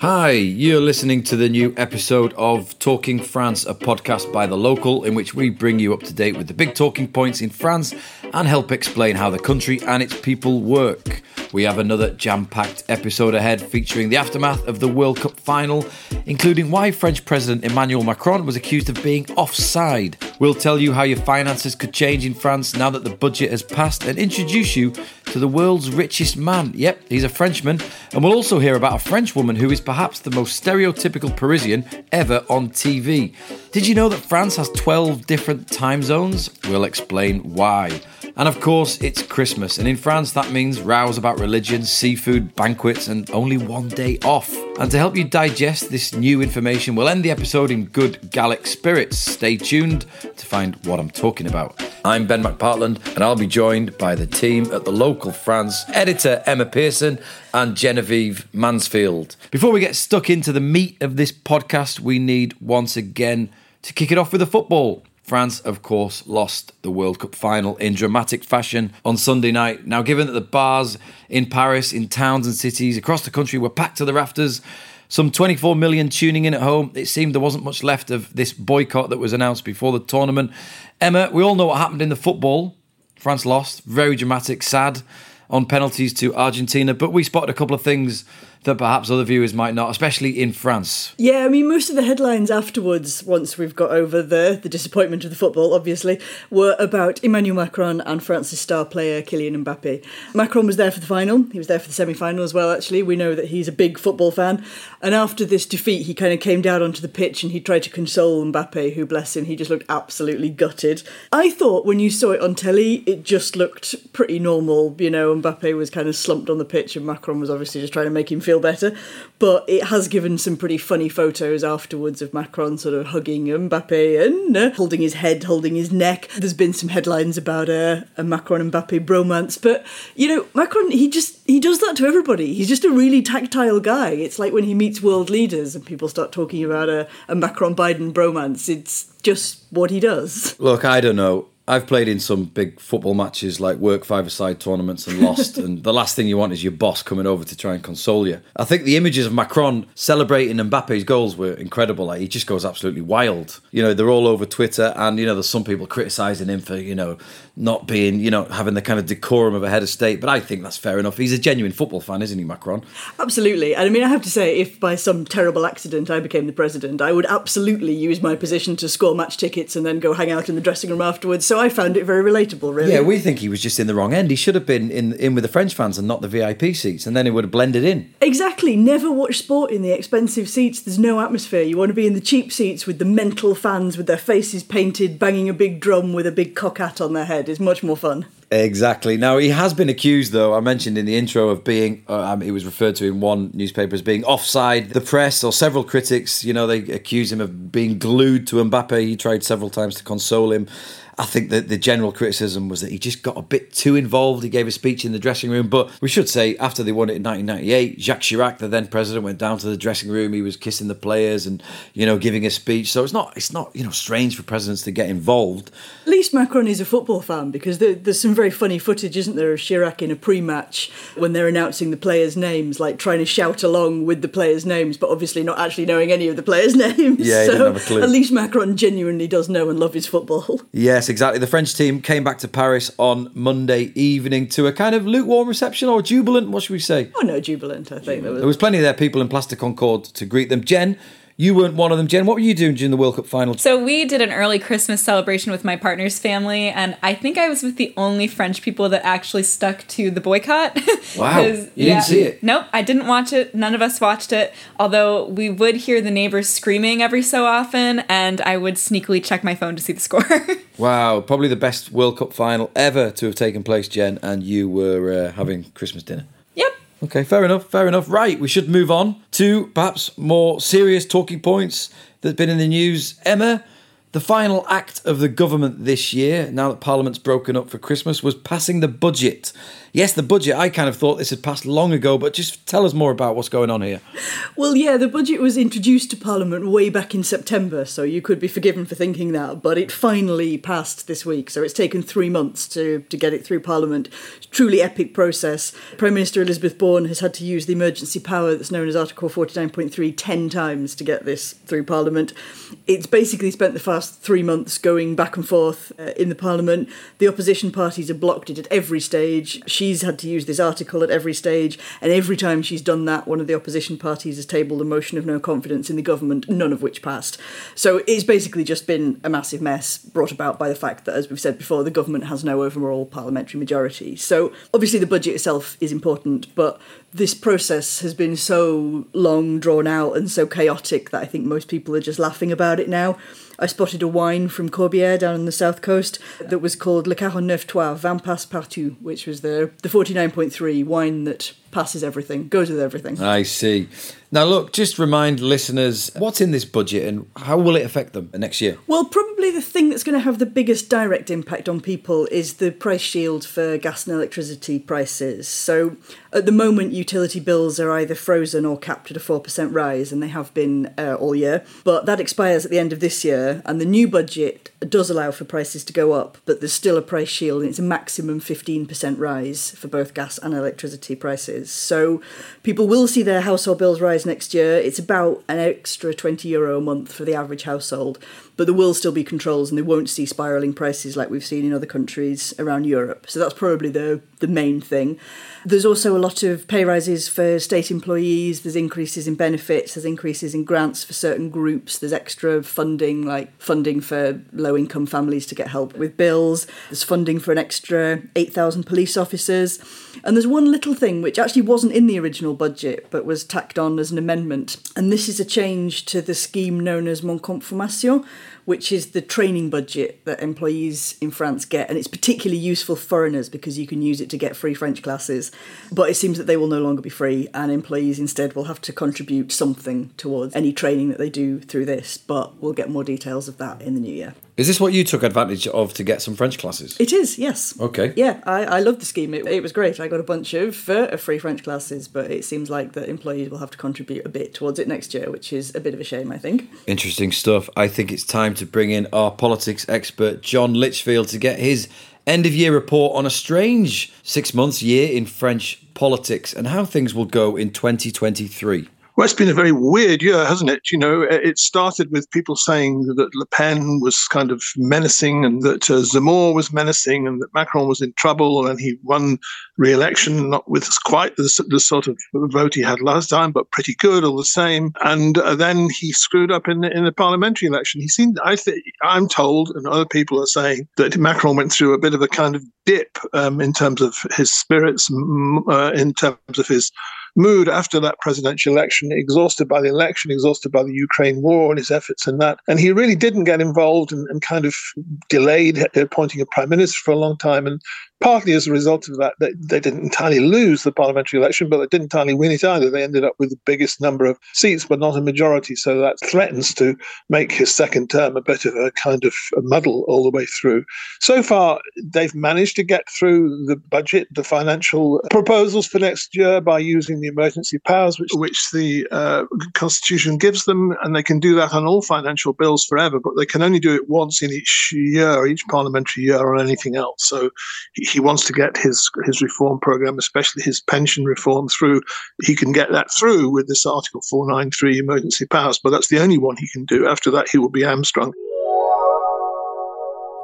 Hi, you're listening to the new episode of Talking France, a podcast by The Local, in which we bring you up to date with the big talking points in France and help explain how the country and its people work. We have another jam packed episode ahead featuring the aftermath of the World Cup final, including why French President Emmanuel Macron was accused of being offside. We'll tell you how your finances could change in France now that the budget has passed and introduce you to the world's richest man. Yep, he's a Frenchman. And we'll also hear about a French woman who is perhaps the most stereotypical Parisian ever on TV. Did you know that France has 12 different time zones? We'll explain why. And of course, it's Christmas, and in France, that means rows about religion, seafood, banquets, and only one day off. And to help you digest this new information, we'll end the episode in good Gallic spirits. Stay tuned to find what I'm talking about. I'm Ben McPartland, and I'll be joined by the team at the local France, editor Emma Pearson and Genevieve Mansfield. Before we get stuck into the meat of this podcast, we need once again to kick it off with the football. France, of course, lost the World Cup final in dramatic fashion on Sunday night. Now, given that the bars in Paris, in towns and cities across the country were packed to the rafters, some 24 million tuning in at home, it seemed there wasn't much left of this boycott that was announced before the tournament. Emma, we all know what happened in the football. France lost, very dramatic, sad on penalties to Argentina, but we spotted a couple of things that perhaps other viewers might not, especially in France. Yeah, I mean, most of the headlines afterwards, once we've got over the, the disappointment of the football, obviously, were about Emmanuel Macron and France's star player Kylian Mbappe. Macron was there for the final, he was there for the semi final as well, actually. We know that he's a big football fan. And after this defeat, he kind of came down onto the pitch and he tried to console Mbappe, who, bless him, he just looked absolutely gutted. I thought when you saw it on telly, it just looked pretty normal. You know, Mbappe was kind of slumped on the pitch and Macron was obviously just trying to make him feel feel better. But it has given some pretty funny photos afterwards of Macron sort of hugging Mbappe and uh, holding his head, holding his neck. There's been some headlines about a, a Macron Mbappe bromance, but you know, Macron he just he does that to everybody. He's just a really tactile guy. It's like when he meets world leaders and people start talking about a, a Macron Biden bromance. It's just what he does. Look, I don't know. I've played in some big football matches like work five-a-side tournaments and lost. and the last thing you want is your boss coming over to try and console you. I think the images of Macron celebrating Mbappe's goals were incredible. Like he just goes absolutely wild. You know, they're all over Twitter, and you know, there's some people criticising him for you know not being you know having the kind of decorum of a head of state. But I think that's fair enough. He's a genuine football fan, isn't he, Macron? Absolutely. And I mean, I have to say, if by some terrible accident I became the president, I would absolutely use my position to score match tickets and then go hang out in the dressing room afterwards. So I found it very relatable, really. Yeah, we think he was just in the wrong end. He should have been in in with the French fans and not the VIP seats, and then it would have blended in. Exactly. Never watch sport in the expensive seats. There's no atmosphere. You want to be in the cheap seats with the mental fans with their faces painted, banging a big drum with a big cock hat on their head. It's much more fun. Exactly. Now he has been accused, though. I mentioned in the intro of being. Uh, um, he was referred to in one newspaper as being offside. The press or several critics, you know, they accuse him of being glued to Mbappe. He tried several times to console him. I think that the general criticism was that he just got a bit too involved. He gave a speech in the dressing room, but we should say after they won it in 1998, Jacques Chirac, the then president, went down to the dressing room. He was kissing the players and you know giving a speech. So it's not it's not you know strange for presidents to get involved. At least Macron is a football fan because there, there's some very funny footage, isn't there, of Chirac in a pre-match when they're announcing the players' names, like trying to shout along with the players' names, but obviously not actually knowing any of the players' names. Yeah, so at least Macron genuinely does know and love his football. Yes, exactly. The French team came back to Paris on Monday evening to a kind of lukewarm reception or jubilant, what should we say? Oh, no, jubilant, I think. There was, there was plenty of there people in Place de Concorde to greet them. Jen, You weren't one of them, Jen. What were you doing during the World Cup final? So we did an early Christmas celebration with my partner's family, and I think I was with the only French people that actually stuck to the boycott. Wow. You didn't see it? Nope, I didn't watch it. None of us watched it. Although we would hear the neighbors screaming every so often, and I would sneakily check my phone to see the score. Wow, probably the best World Cup final ever to have taken place, Jen, and you were uh, having Christmas dinner. Okay, fair enough, fair enough. Right, we should move on to perhaps more serious talking points that have been in the news. Emma, the final act of the government this year, now that Parliament's broken up for Christmas, was passing the budget. Yes, the budget. I kind of thought this had passed long ago, but just tell us more about what's going on here. Well, yeah, the budget was introduced to Parliament way back in September, so you could be forgiven for thinking that, but it finally passed this week, so it's taken three months to, to get it through Parliament. Truly epic process. Prime Minister Elisabeth Borne has had to use the emergency power that's known as Article 49.3 10 times to get this through Parliament. It's basically spent the past three months going back and forth uh, in the Parliament. The opposition parties have blocked it at every stage. She's had to use this article at every stage, and every time she's done that, one of the opposition parties has tabled a motion of no confidence in the government, none of which passed. So it's basically just been a massive mess brought about by the fact that, as we've said before, the government has no overall parliamentary majority. So obviously the budget itself is important, but this process has been so long drawn out and so chaotic that I think most people are just laughing about it now. I spotted a wine from Corbière down on the south coast that was called Le 49 Trois, Vin passe partout, which was the, the 49.3 wine that passes everything, goes with everything. I see. Now, look, just remind listeners what's in this budget and how will it affect them next year? Well, probably the thing that's going to have the biggest direct impact on people is the price shield for gas and electricity prices. So, at the moment, utility bills are either frozen or capped at a 4% rise, and they have been uh, all year. But that expires at the end of this year, and the new budget does allow for prices to go up, but there's still a price shield, and it's a maximum 15% rise for both gas and electricity prices. So, people will see their household bills rise next year. It's about an extra 20 euro a month for the average household, but there will still be controls and they won't see spiraling prices like we've seen in other countries around Europe. So that's probably the the main thing. There's also a lot of pay rises for state employees, there's increases in benefits, there's increases in grants for certain groups, there's extra funding like funding for low income families to get help with bills, there's funding for an extra 8,000 police officers. And there's one little thing which actually wasn't in the original budget but was tacked on as an amendment. And this is a change to the scheme known as Mon Compte Formation, which is the training budget that employees in France get. And it's particularly useful for foreigners because you can use it to get free French classes. But it seems that they will no longer be free, and employees instead will have to contribute something towards any training that they do through this. But we'll get more details of that in the new year. Is this what you took advantage of to get some French classes? It is, yes. Okay. Yeah, I, I love the scheme. It, it was great. I got a bunch of uh, free French classes, but it seems like the employees will have to contribute a bit towards it next year, which is a bit of a shame, I think. Interesting stuff. I think it's time to bring in our politics expert, John Lichfield, to get his end of year report on a strange six months year in French politics and how things will go in 2023. Well, it's been a very weird year, hasn't it? You know, it started with people saying that Le Pen was kind of menacing and that uh, Zemmour was menacing and that Macron was in trouble and he won re-election, not with quite the, the sort of vote he had last time, but pretty good all the same. And uh, then he screwed up in the, in the parliamentary election. He seemed, I think, I'm told, and other people are saying that Macron went through a bit of a kind of dip um, in terms of his spirits, uh, in terms of his mood after that presidential election, exhausted by the election, exhausted by the Ukraine war and his efforts in that. And he really didn't get involved and, and kind of delayed uh, appointing a prime minister for a long time. And partly as a result of that, they, they didn't entirely lose the parliamentary election, but they didn't entirely win it either. They ended up with the biggest number of seats, but not a majority. So that threatens to make his second term a bit of a kind of a muddle all the way through. So far, they've managed to get through the budget, the financial proposals for next year by using the emergency powers which, which the uh, Constitution gives them, and they can do that on all financial bills forever, but they can only do it once in each year, each parliamentary year, or anything else. So he, wants to get his his reform program, especially his pension reform, through. He can get that through with this Article 493 emergency powers, but that's the only one he can do. After that, he will be hamstrung.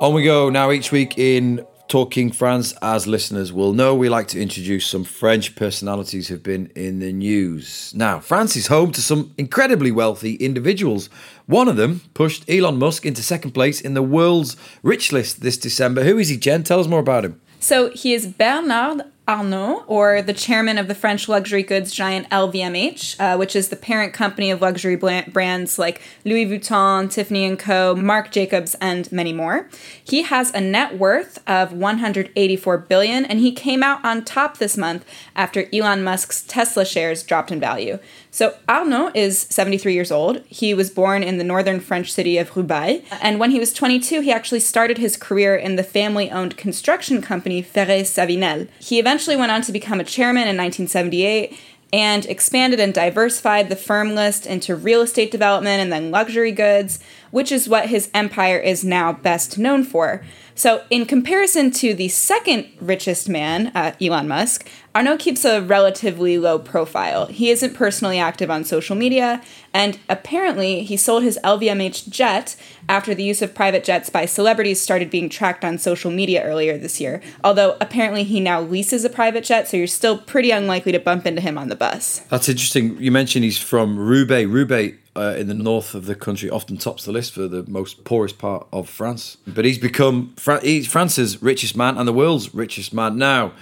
On we go now each week in Talking France, as listeners will know, we like to introduce some French personalities who've been in the news. Now, France is home to some incredibly wealthy individuals. One of them pushed Elon Musk into second place in the world's rich list this December. Who is he, Jen? Tell us more about him. So he is Bernard Arnault, or the chairman of the French luxury goods giant LVMH, uh, which is the parent company of luxury brands like Louis Vuitton, Tiffany & Co., Marc Jacobs, and many more. He has a net worth of 184 billion, and he came out on top this month after Elon Musk's Tesla shares dropped in value. So Arnault is 73 years old. He was born in the northern French city of Roubaix, and when he was 22, he actually started his career in the family-owned construction company Ferret-Savinel. He eventually went on to become a chairman in 1978 and expanded and diversified the firm list into real estate development and then luxury goods, which is what his empire is now best known for. So, in comparison to the second richest man, uh, Elon Musk, Arnault keeps a relatively low profile. He isn't personally active on social media, and apparently, he sold his LVMH jet after the use of private jets by celebrities started being tracked on social media earlier this year. Although, apparently, he now leases a private jet, so you're still pretty unlikely to bump into him on the bus. That's interesting. You mentioned he's from Roubaix. Roubaix uh, in the north of the country often tops the list for the most poorest part of France. But he's become Fra- he's France's richest man and the world's richest man now.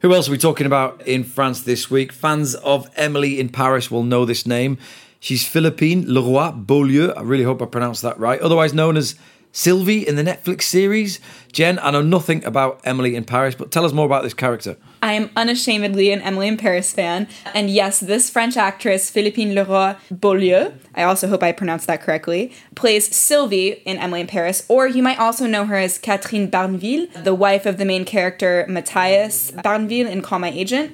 Who else are we talking about in France this week? Fans of Emily in Paris will know this name. She's Philippine Leroy Beaulieu. I really hope I pronounced that right. Otherwise known as Sylvie in the Netflix series. Jen, I know nothing about Emily in Paris, but tell us more about this character. I am unashamedly an Emily in Paris fan. And yes, this French actress, Philippine Leroy Beaulieu, I also hope I pronounced that correctly, plays Sylvie in Emily in Paris, or you might also know her as Catherine Barneville, the wife of the main character Matthias Barneville in Call My Agent.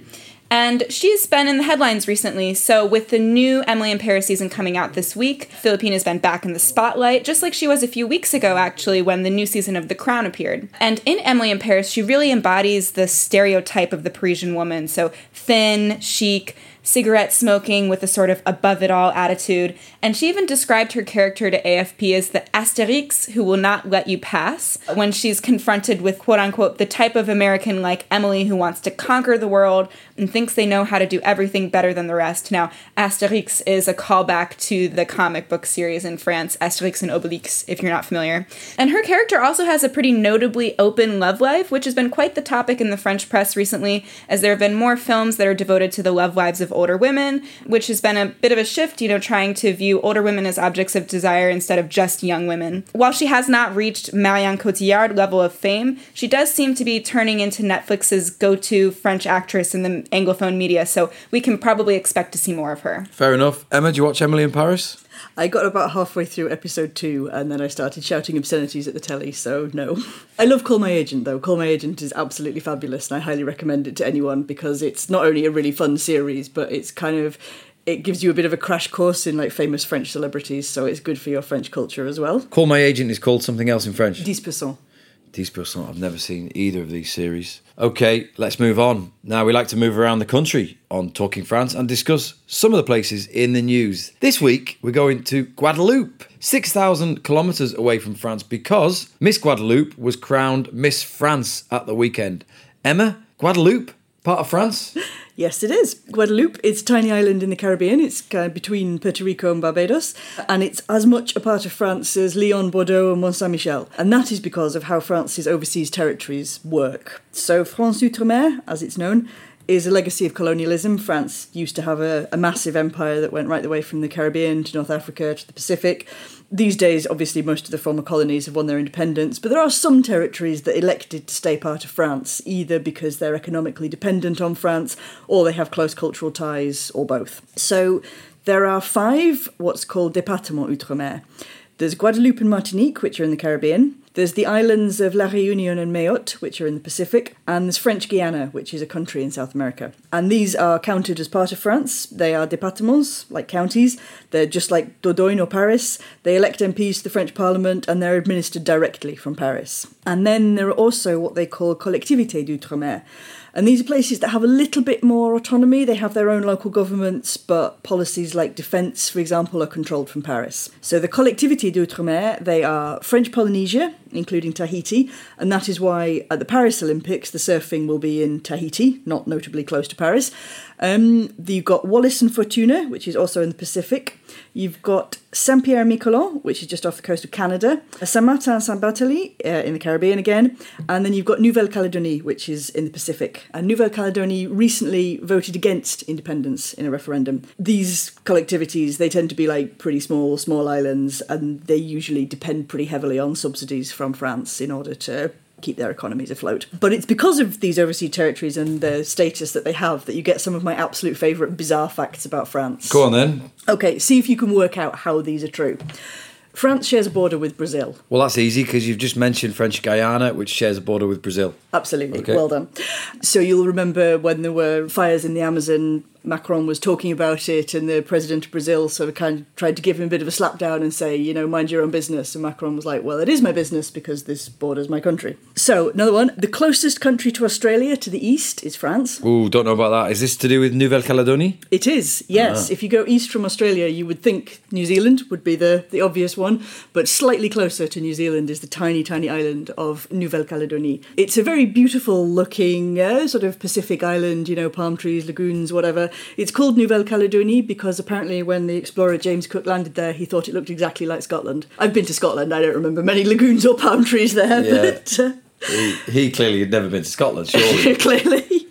And she's been in the headlines recently. So, with the new Emily in Paris season coming out this week, Philippine has been back in the spotlight, just like she was a few weeks ago, actually, when the new season of The Crown appeared. And in Emily in Paris, she really embodies the stereotype of the Parisian woman. So, thin, chic, cigarette smoking with a sort of above it all attitude, and she even described her character to AFP as the Asterix who will not let you pass when she's confronted with quote unquote the type of American like Emily who wants to conquer the world and thinks they know how to do everything better than the rest. Now, Asterix is a callback to the comic book series in France, Asterix and Obelix, if you're not familiar. And her character also has a pretty notably open love life, which has been quite the topic in the French press recently, as there have been more films that are devoted to the love lives of older women, which has been a bit of a shift, you know, trying to view older women as objects of desire instead of just young women. While she has not reached Marion Cotillard level of fame, she does seem to be turning into Netflix's go to French actress in the Anglophone media, so we can probably expect to see more of her. Fair enough. Emma, do you watch Emily in Paris? I got about halfway through episode two and then I started shouting obscenities at the telly, so no. I love Call My Agent though. Call My Agent is absolutely fabulous and I highly recommend it to anyone because it's not only a really fun series, but it's kind of it gives you a bit of a crash course in like famous French celebrities, so it's good for your French culture as well. Call My Agent is called something else in French. 10%. 10%. I've never seen either of these series. Okay, let's move on. Now, we like to move around the country on Talking France and discuss some of the places in the news. This week, we're going to Guadeloupe, 6,000 kilometres away from France, because Miss Guadeloupe was crowned Miss France at the weekend. Emma, Guadeloupe, part of France? Yes, it is. Guadeloupe is a tiny island in the Caribbean. It's kind of between Puerto Rico and Barbados, and it's as much a part of France as Lyon, Bordeaux, and Mont Saint Michel. And that is because of how France's overseas territories work. So, France Outre-mer, as it's known, is a legacy of colonialism. France used to have a, a massive empire that went right the way from the Caribbean to North Africa to the Pacific these days, obviously, most of the former colonies have won their independence, but there are some territories that elected to stay part of France, either because they're economically dependent on France or they have close cultural ties, or both. So there are five what's called départements outre-mer. There's Guadeloupe and Martinique, which are in the Caribbean. There's the islands of La Réunion and Mayotte, which are in the Pacific, and there's French Guiana, which is a country in South America. And these are counted as part of France. They are départements, like counties. They're just like Dordogne or Paris. They elect MPs to the French Parliament and they're administered directly from Paris. And then there are also what they call collectivités d'outre-mer. And these are places that have a little bit more autonomy. They have their own local governments, but policies like defence, for example, are controlled from Paris. So the Collectivité d'Outre-mer, they are French Polynesia, including Tahiti, and that is why at the Paris Olympics the surfing will be in Tahiti, not notably close to Paris. Um, you've got Wallis and Futuna, which is also in the Pacific. You've got Saint Pierre and Miquelon, which is just off the coast of Canada, Saint Martin and Saint Barthélemy uh, in the Caribbean again, and then you've got Nouvelle Calédonie, which is in the Pacific. And Nouvelle Calédonie recently voted against independence in a referendum. These collectivities, they tend to be like pretty small, small islands, and they usually depend pretty heavily on subsidies from France in order to keep their economies afloat. But it's because of these overseas territories and the status that they have that you get some of my absolute favourite bizarre facts about France. Go on then. Okay, see if you can work out how these are true. France shares a border with Brazil. Well, that's easy because you've just mentioned French Guiana, which shares a border with Brazil. Absolutely. Okay. Well done. So you'll remember when there were fires in the Amazon, Macron was talking about it, and the president of Brazil sort of kind of tried to give him a bit of a slap down and say, you know, mind your own business. And Macron was like, well, it is my business because this borders my country. So another one. The closest country to Australia to the east is France. Ooh, don't know about that. Is this to do with Nouvelle Calédonie? It is, yes. If you go east from Australia, you would think New Zealand would be the, the obvious one, but slightly closer to New Zealand is the tiny, tiny island of Nouvelle Calédonie. It's a very beautiful looking uh, sort of Pacific island, you know, palm trees, lagoons, whatever. It's called Nouvelle Calédonie because apparently when the explorer James Cook landed there, he thought it looked exactly like Scotland. I've been to Scotland, I don't remember many lagoons or palm trees there, Yeah. but. Uh, He, he clearly had never been to Scotland, surely. clearly.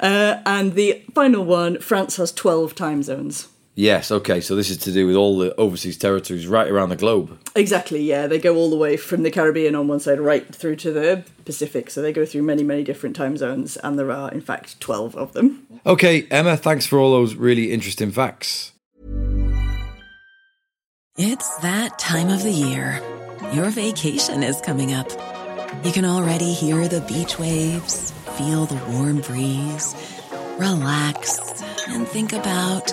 Uh, and the final one France has 12 time zones. Yes, okay, so this is to do with all the overseas territories right around the globe. Exactly, yeah. They go all the way from the Caribbean on one side right through to the Pacific. So they go through many, many different time zones, and there are, in fact, 12 of them. Okay, Emma, thanks for all those really interesting facts. It's that time of the year. Your vacation is coming up. You can already hear the beach waves, feel the warm breeze, relax, and think about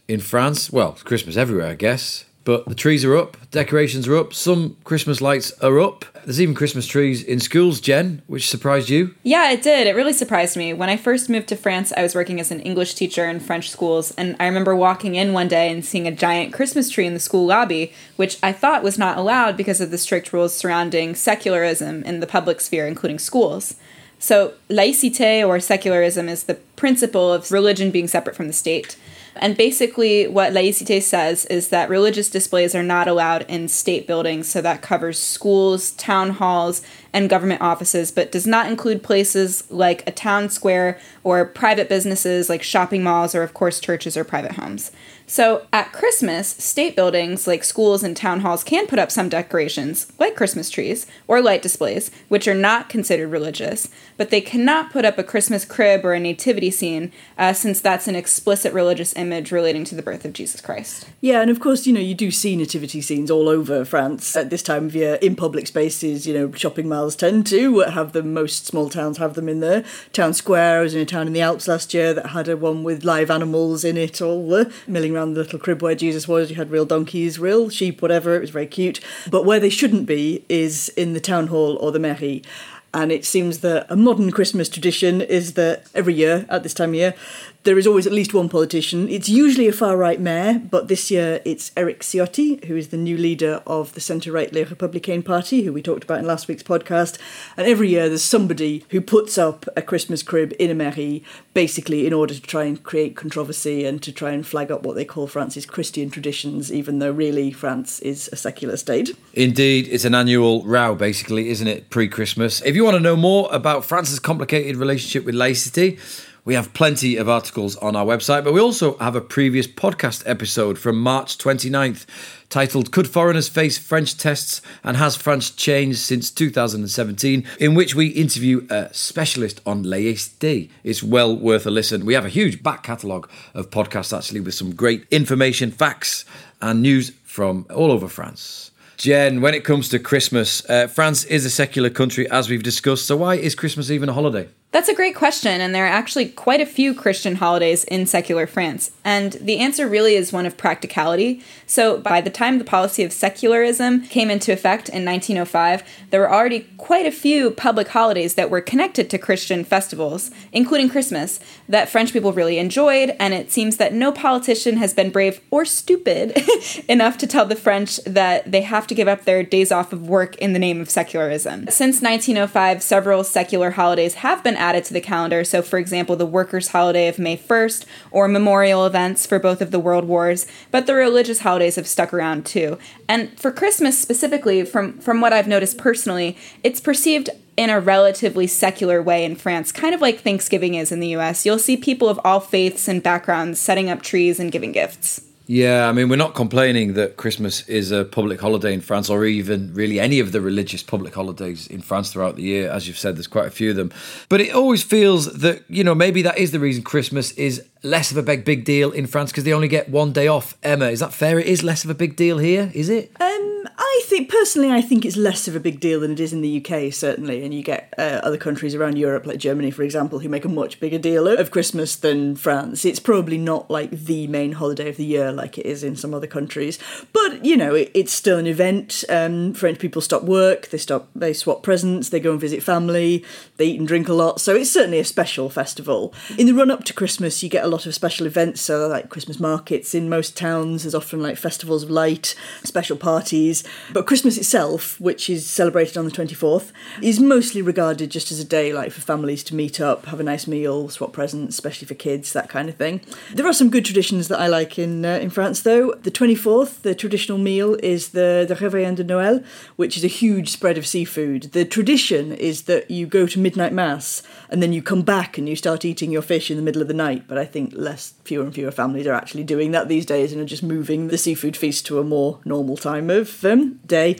in France. Well, Christmas everywhere, I guess. But the trees are up, decorations are up, some Christmas lights are up. There's even Christmas trees in schools, Jen, which surprised you. Yeah, it did. It really surprised me. When I first moved to France, I was working as an English teacher in French schools, and I remember walking in one day and seeing a giant Christmas tree in the school lobby, which I thought was not allowed because of the strict rules surrounding secularism in the public sphere, including schools. So, laïcité or secularism is the principle of religion being separate from the state. And basically, what laïcité says is that religious displays are not allowed in state buildings, so that covers schools, town halls, and government offices, but does not include places like a town square or private businesses like shopping malls or, of course, churches or private homes. So at Christmas, state buildings like schools and town halls can put up some decorations, like Christmas trees or light displays, which are not considered religious, but they cannot put up a Christmas crib or a nativity scene, uh, since that's an explicit religious image relating to the birth of Jesus Christ. Yeah, and of course, you know, you do see nativity scenes all over France at this time of year in public spaces. You know, shopping malls tend to have them, most small towns have them in there. Town Square, I was in a town in the Alps last year that had a one with live animals in it, all uh, milling around the little crib where Jesus was. You had real donkeys, real sheep, whatever. It was very cute. But where they shouldn't be is in the town hall or the mairie. And it seems that a modern Christmas tradition is that every year at this time of year, there is always at least one politician. It's usually a far right mayor, but this year it's Eric Ciotti, who is the new leader of the centre right Les Républicains Party, who we talked about in last week's podcast. And every year there's somebody who puts up a Christmas crib in a mairie, basically in order to try and create controversy and to try and flag up what they call France's Christian traditions, even though really France is a secular state. Indeed, it's an annual row, basically, isn't it? Pre Christmas. If you want to know more about France's complicated relationship with laicity, we have plenty of articles on our website, but we also have a previous podcast episode from March 29th titled Could Foreigners Face French Tests and Has France Changed Since 2017, in which we interview a specialist on laïcité. It's well worth a listen. We have a huge back catalogue of podcasts actually with some great information, facts, and news from all over France. Jen, when it comes to Christmas, uh, France is a secular country, as we've discussed. So, why is Christmas even a holiday? That's a great question, and there are actually quite a few Christian holidays in secular France. And the answer really is one of practicality. So, by the time the policy of secularism came into effect in 1905, there were already quite a few public holidays that were connected to Christian festivals, including Christmas, that French people really enjoyed. And it seems that no politician has been brave or stupid enough to tell the French that they have to give up their days off of work in the name of secularism. Since 1905, several secular holidays have been added to the calendar. So, for example, the workers' holiday of May 1st, or memorial events for both of the world wars. But the religious holidays have stuck around too. And for Christmas specifically, from, from what I've noticed personally, it's perceived in a relatively secular way in France, kind of like Thanksgiving is in the US. You'll see people of all faiths and backgrounds setting up trees and giving gifts. Yeah, I mean, we're not complaining that Christmas is a public holiday in France or even really any of the religious public holidays in France throughout the year. As you've said, there's quite a few of them. But it always feels that, you know, maybe that is the reason Christmas is less of a big, big deal in France because they only get one day off. Emma, is that fair? It is less of a big deal here, is it? Um, I think personally, I think it's less of a big deal than it is in the UK, certainly. And you get uh, other countries around Europe, like Germany, for example, who make a much bigger deal of Christmas than France. It's probably not like the main holiday of the year, like it is in some other countries. But you know, it, it's still an event. Um, French people stop work, they stop, they swap presents, they go and visit family, they eat and drink a lot. So it's certainly a special festival. In the run up to Christmas, you get a lot of special events, so like Christmas markets in most towns. There's often like festivals of light, special parties. But Christmas itself, which is celebrated on the 24th, is mostly regarded just as a day like for families to meet up, have a nice meal, swap presents, especially for kids, that kind of thing. There are some good traditions that I like in uh, in France though. The 24th, the traditional meal is the the Réveillon de Noël, which is a huge spread of seafood. The tradition is that you go to midnight mass and then you come back and you start eating your fish in the middle of the night. But I think less, fewer and fewer families are actually doing that these days and are just moving the seafood feast to a more normal time of um, day.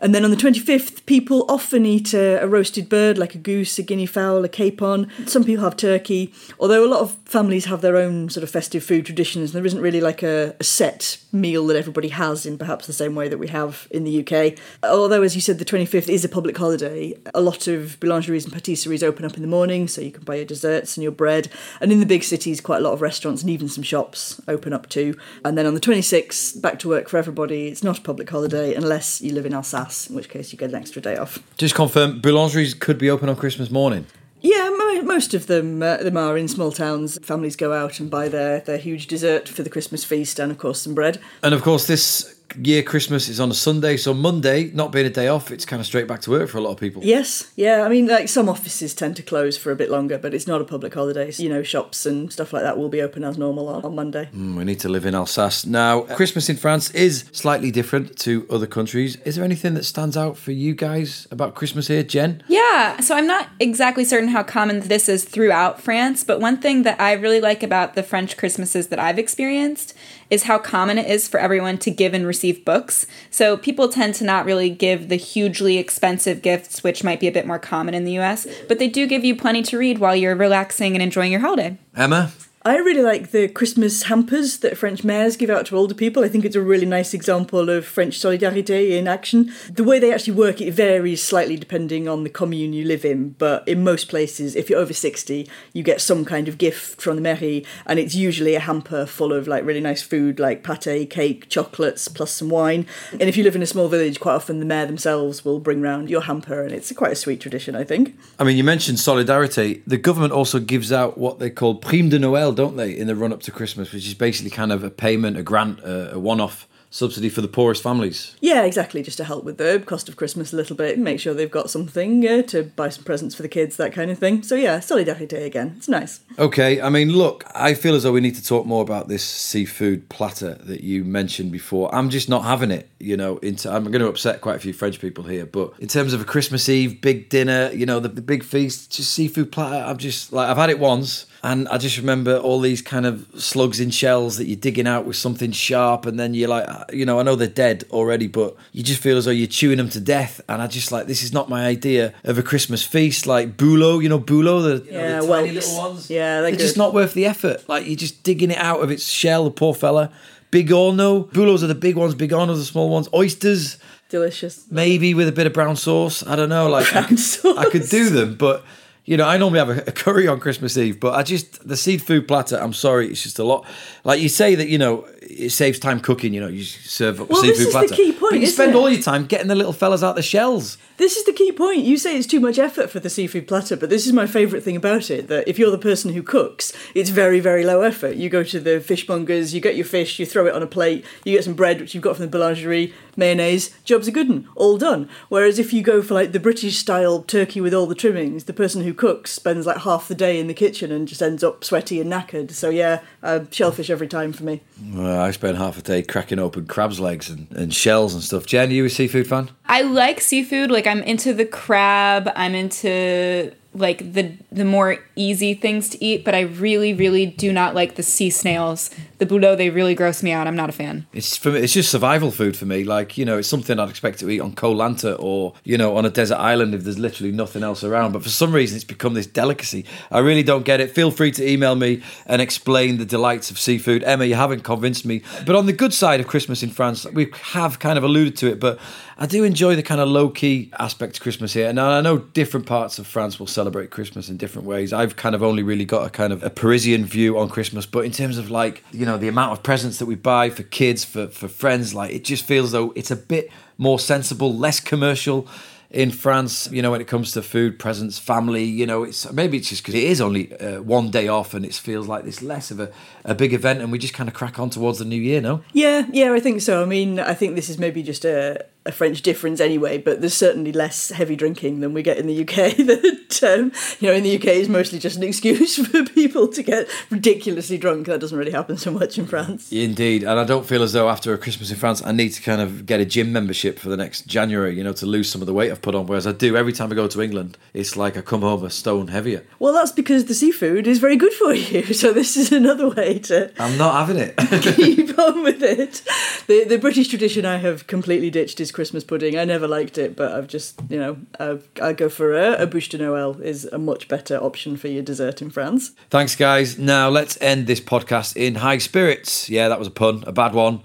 And then on the 25th, people often eat a, a, roasted bird like a goose, a guinea fowl, a capon. Some people have turkey, although a lot of families have their own sort of festive food traditions. There isn't really like a, a set meal that everybody has in perhaps the same way that we have in the UK. Although, as you said, the 25th is a public holiday, a lot of boulangeries and patisseries open up in the morning, so you can buy your desserts and your bread. And in the big cities, quite a lot of restaurants and even some shops open up too. And then on the 26th, back to work for everybody. It's not a public holiday unless you live in Alsace, in which case you get an extra day off. Just confirm, boulangeries could be open on Christmas morning. Yeah, most of them uh, them are in small towns. Families go out and buy their, their huge dessert for the Christmas feast and, of course, some bread. And, of course, this year Christmas is on a Sunday, so Monday, not being a day off, it's kind of straight back to work for a lot of people. Yes, yeah. I mean, like some offices tend to close for a bit longer, but it's not a public holiday. So, you know, shops and stuff like that will be open as normal on, on Monday. Mm, we need to live in Alsace. Now, Christmas in France is slightly different to other countries. Is there anything that stands out for you guys about Christmas here, Jen? Yeah, so I'm not exactly certain how common this is throughout France, but one thing that I really like about the French Christmases that I've experienced is how common it is for everyone to give and receive books. So people tend to not really give the hugely expensive gifts, which might be a bit more common in the US, but they do give you plenty to read while you're relaxing and enjoying your holiday. Emma? I really like the Christmas hampers that French mayors give out to older people. I think it's a really nice example of French solidarité in action. The way they actually work, it varies slightly depending on the commune you live in, but in most places, if you're over 60, you get some kind of gift from the mairie, and it's usually a hamper full of like really nice food like pate, cake, chocolates, plus some wine. And if you live in a small village, quite often the mayor themselves will bring round your hamper, and it's quite a sweet tradition, I think. I mean, you mentioned solidarity. The government also gives out what they call prime de Noël style, don't they, in the run up to Christmas, which is basically kind of a payment, a grant, a, a one off subsidy for the poorest families. Yeah, exactly. Just to help with the cost of Christmas a little bit, make sure they've got something uh, to buy some presents for the kids, that kind of thing. So yeah, Solidarité again. It's nice. Okay, I mean, look, I feel as though we need to talk more about this seafood platter that you mentioned before. I'm just not having it, you know. Into I'm going to upset quite a few French people here, but in terms of a Christmas Eve big dinner, you know, the, the big feast, just seafood platter. I'm just like I've had it once. And I just remember all these kind of slugs in shells that you're digging out with something sharp, and then you're like, uh, you know, I know they're dead already, but you just feel as though you're chewing them to death. And I just like, this is not my idea of a Christmas feast. Like bulot, you know, bulot, the, you Yeah, know, the tiny little ones. Yeah, they're just good. not worth the effort. Like you're just digging it out of its shell, the poor fella. Bigorneau, bulots are the big ones, bigorneaux are the small ones. Oysters, Delicious. maybe with a bit of brown sauce. I don't know. Like I Brown could, sauce. I could do them, but you know, I normally have a, a curry on Christmas Eve, but I just the seafood platter. I'm sorry, it's just a lot. Like you say that you know it saves time cooking. You know, you serve up Well, a this seafood is the platter, key point, but you spend it? all your time getting the little fellas out of the shells. This is the key point. You say it's too much effort for the seafood platter, but this is my favourite thing about it that if you're the person who cooks, it's very, very low effort. You go to the fishmongers, you get your fish, you throw it on a plate, you get some bread, which you've got from the boulangerie, mayonnaise, job's a good one, all done. Whereas if you go for like the British style turkey with all the trimmings, the person who cooks spends like half the day in the kitchen and just ends up sweaty and knackered. So yeah, uh, shellfish every time for me. Well, Uh, I spend half a day cracking open crabs' legs and, and shells and stuff. Jen, are you a seafood fan? I like seafood. Like I'm into the crab. I'm into like the the more easy things to eat, but I really, really do not like the sea snails. The bulot, they really gross me out. I'm not a fan. It's for me, it's just survival food for me. Like you know, it's something I'd expect to eat on Koh Lanta or you know on a desert island if there's literally nothing else around. But for some reason, it's become this delicacy. I really don't get it. Feel free to email me and explain the delights of seafood. Emma, you haven't convinced me. But on the good side of Christmas in France, we have kind of alluded to it, but I do enjoy the kind of low key aspect of Christmas here. And I know different parts of France will celebrate Christmas in different ways. I've kind of only really got a kind of a Parisian view on Christmas, but in terms of like, you know, the amount of presents that we buy for kids, for, for friends, like it just feels though it's a bit more sensible, less commercial. In France, you know, when it comes to food, presents, family, you know, it's maybe it's just because it is only uh, one day off and it feels like this less of a, a big event and we just kind of crack on towards the new year, no? Yeah, yeah, I think so. I mean, I think this is maybe just a, a French difference anyway, but there's certainly less heavy drinking than we get in the UK. that, um, you know, in the UK is mostly just an excuse for people to get ridiculously drunk. That doesn't really happen so much in France. Indeed, and I don't feel as though after a Christmas in France I need to kind of get a gym membership for the next January, you know, to lose some of the weight I've put on. Whereas I do every time I go to England, it's like I come home a stone heavier. Well, that's because the seafood is very good for you. So this is another way to I'm not having it. keep on with it. The the British tradition I have completely ditched is Christmas pudding. I never liked it, but I've just you know I've, I go for a, a bûche de Noël is a much better option for your dessert in France. Thanks, guys. Now let's end this podcast in high spirits. Yeah, that was a pun, a bad one.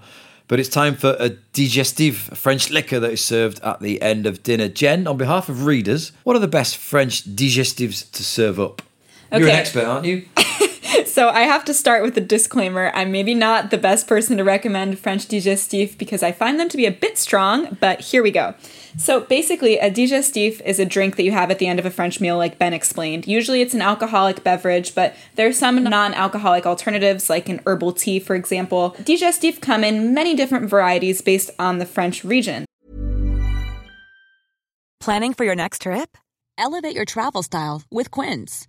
But it's time for a digestive, a French liquor that is served at the end of dinner. Jen, on behalf of readers, what are the best French digestives to serve up? You're an expert, aren't you? So I have to start with a disclaimer. I'm maybe not the best person to recommend French digestif because I find them to be a bit strong, but here we go. So basically, a digestif is a drink that you have at the end of a French meal, like Ben explained. Usually it's an alcoholic beverage, but there are some non alcoholic alternatives, like an herbal tea, for example. Digestif come in many different varieties based on the French region. Planning for your next trip? Elevate your travel style with Quince.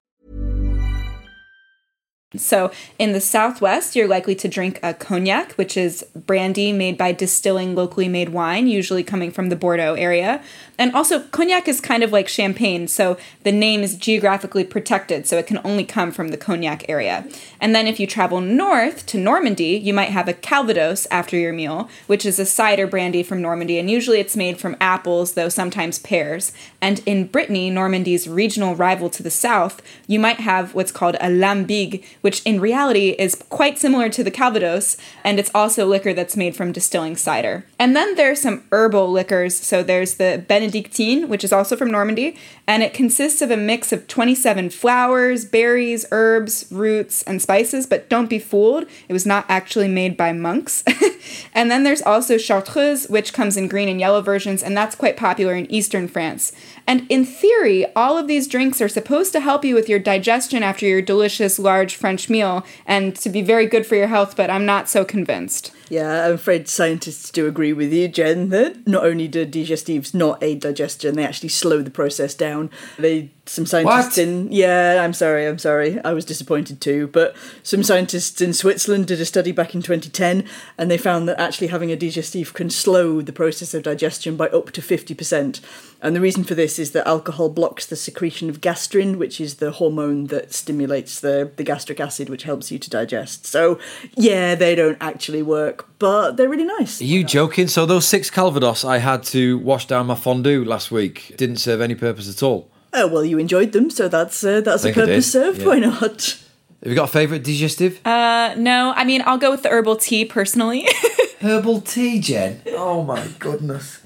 So, in the Southwest, you're likely to drink a cognac, which is brandy made by distilling locally made wine, usually coming from the Bordeaux area. And also, cognac is kind of like champagne, so the name is geographically protected, so it can only come from the cognac area. And then, if you travel north to Normandy, you might have a calvados after your meal, which is a cider brandy from Normandy, and usually it's made from apples, though sometimes pears. And in Brittany, Normandy's regional rival to the south, you might have what's called a lambig, which in reality is quite similar to the Calvados, and it's also liquor that's made from distilling cider. And then there's some herbal liquors. So there's the Benedictine, which is also from Normandy, and it consists of a mix of 27 flowers, berries, herbs, roots, and spices, but don't be fooled, it was not actually made by monks. and then there's also Chartreuse, which comes in green and yellow versions, and that's quite popular in eastern France. And in theory, all of these drinks are supposed to help you with your digestion after your delicious large French meal and to be very good for your health, but I'm not so convinced. Yeah, I'm afraid scientists do agree with you, Jen, that not only do digestives not aid digestion, they actually slow the process down. They some scientists What? in yeah, I'm sorry, I'm sorry. I was disappointed too, but some scientists in Switzerland did a study back in 2010 and they found that actually having a digestive can slow the process of digestion by up to 50%. And the reason for this is that alcohol blocks the secretion of gastrin, which is the hormone that stimulates the, the gastric acid, which helps you to digest. So, yeah, they don't actually work, but they're really nice. Are you joking? So those six Calvados I had to wash down my fondue last week didn't serve any purpose at all. Oh well, you enjoyed them, so that's uh, that's a purpose served. yeah. Why not? Have you got a favourite digestif? Uh, no, I mean, I'll go with the herbal tea personally. Herbal tea, Jen. Oh my goodness.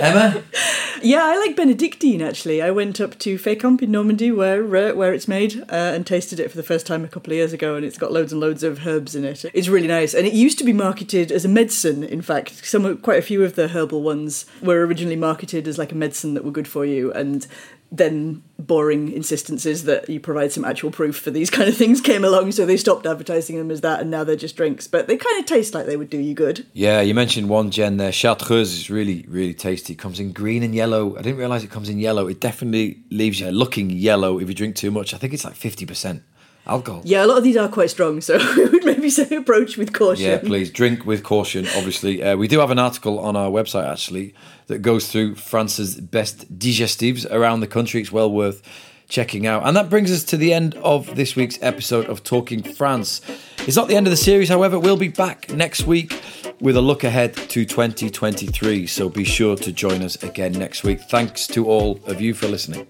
Emma? Yeah, I like Benedictine actually. I went up to Fécamp in Normandy, where uh, where it's made, uh, and tasted it for the first time a couple of years ago, and it's got loads and loads of herbs in it. It's really nice, and it used to be marketed as a medicine. In fact, some quite a few of the herbal ones were originally marketed as like a medicine that were good for you, and then boring insistences that you provide some actual proof for these kind of things came along, so they stopped advertising them as that, and now they're just drinks. But they kind of taste like they would do you good. Yeah, you mentioned one, Jen, there. Chartreuse is really, really tasty. It comes in green and yellow. I didn't realise it comes in yellow. It definitely leaves you looking yellow if you drink too much. I think it's like 50% alcohol. Yeah, a lot of these are quite strong, so we would maybe say approach with caution. Yeah, please drink with caution. Obviously, uh, we do have an article on our website actually that goes through France's best digestifs around the country. It's well worth checking out. And that brings us to the end of this week's episode of Talking France. It's not the end of the series, however. We'll be back next week with a look ahead to 2023. So be sure to join us again next week. Thanks to all of you for listening.